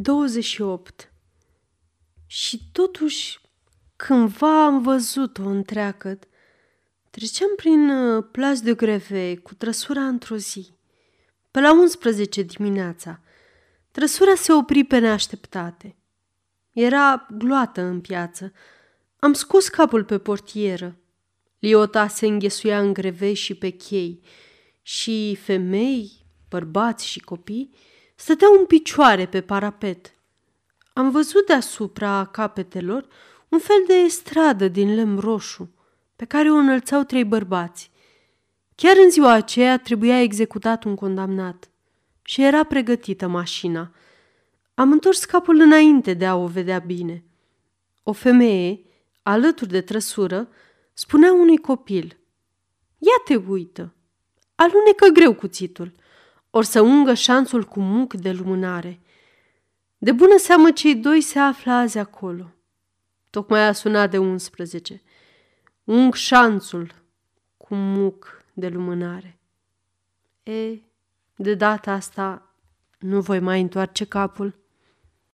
28. Și totuși, cândva am văzut-o întreagă. Treceam prin uh, Place de Greve cu trăsura într-o zi. Pe la 11 dimineața, trăsura se opri pe neașteptate. Era gloată în piață. Am scos capul pe portieră. Liota se înghesuia în greve și pe chei și femei, bărbați și copii stăteau în picioare pe parapet. Am văzut deasupra capetelor un fel de stradă din lemn roșu, pe care o înălțau trei bărbați. Chiar în ziua aceea trebuia executat un condamnat și era pregătită mașina. Am întors capul înainte de a o vedea bine. O femeie, alături de trăsură, spunea unui copil, Ia te uită! Alunecă greu cuțitul, or să ungă șanțul cu muc de lumânare. De bună seamă cei doi se află azi acolo. Tocmai a sunat de 11. Ung șanțul cu muc de lumânare. E, de data asta nu voi mai întoarce capul.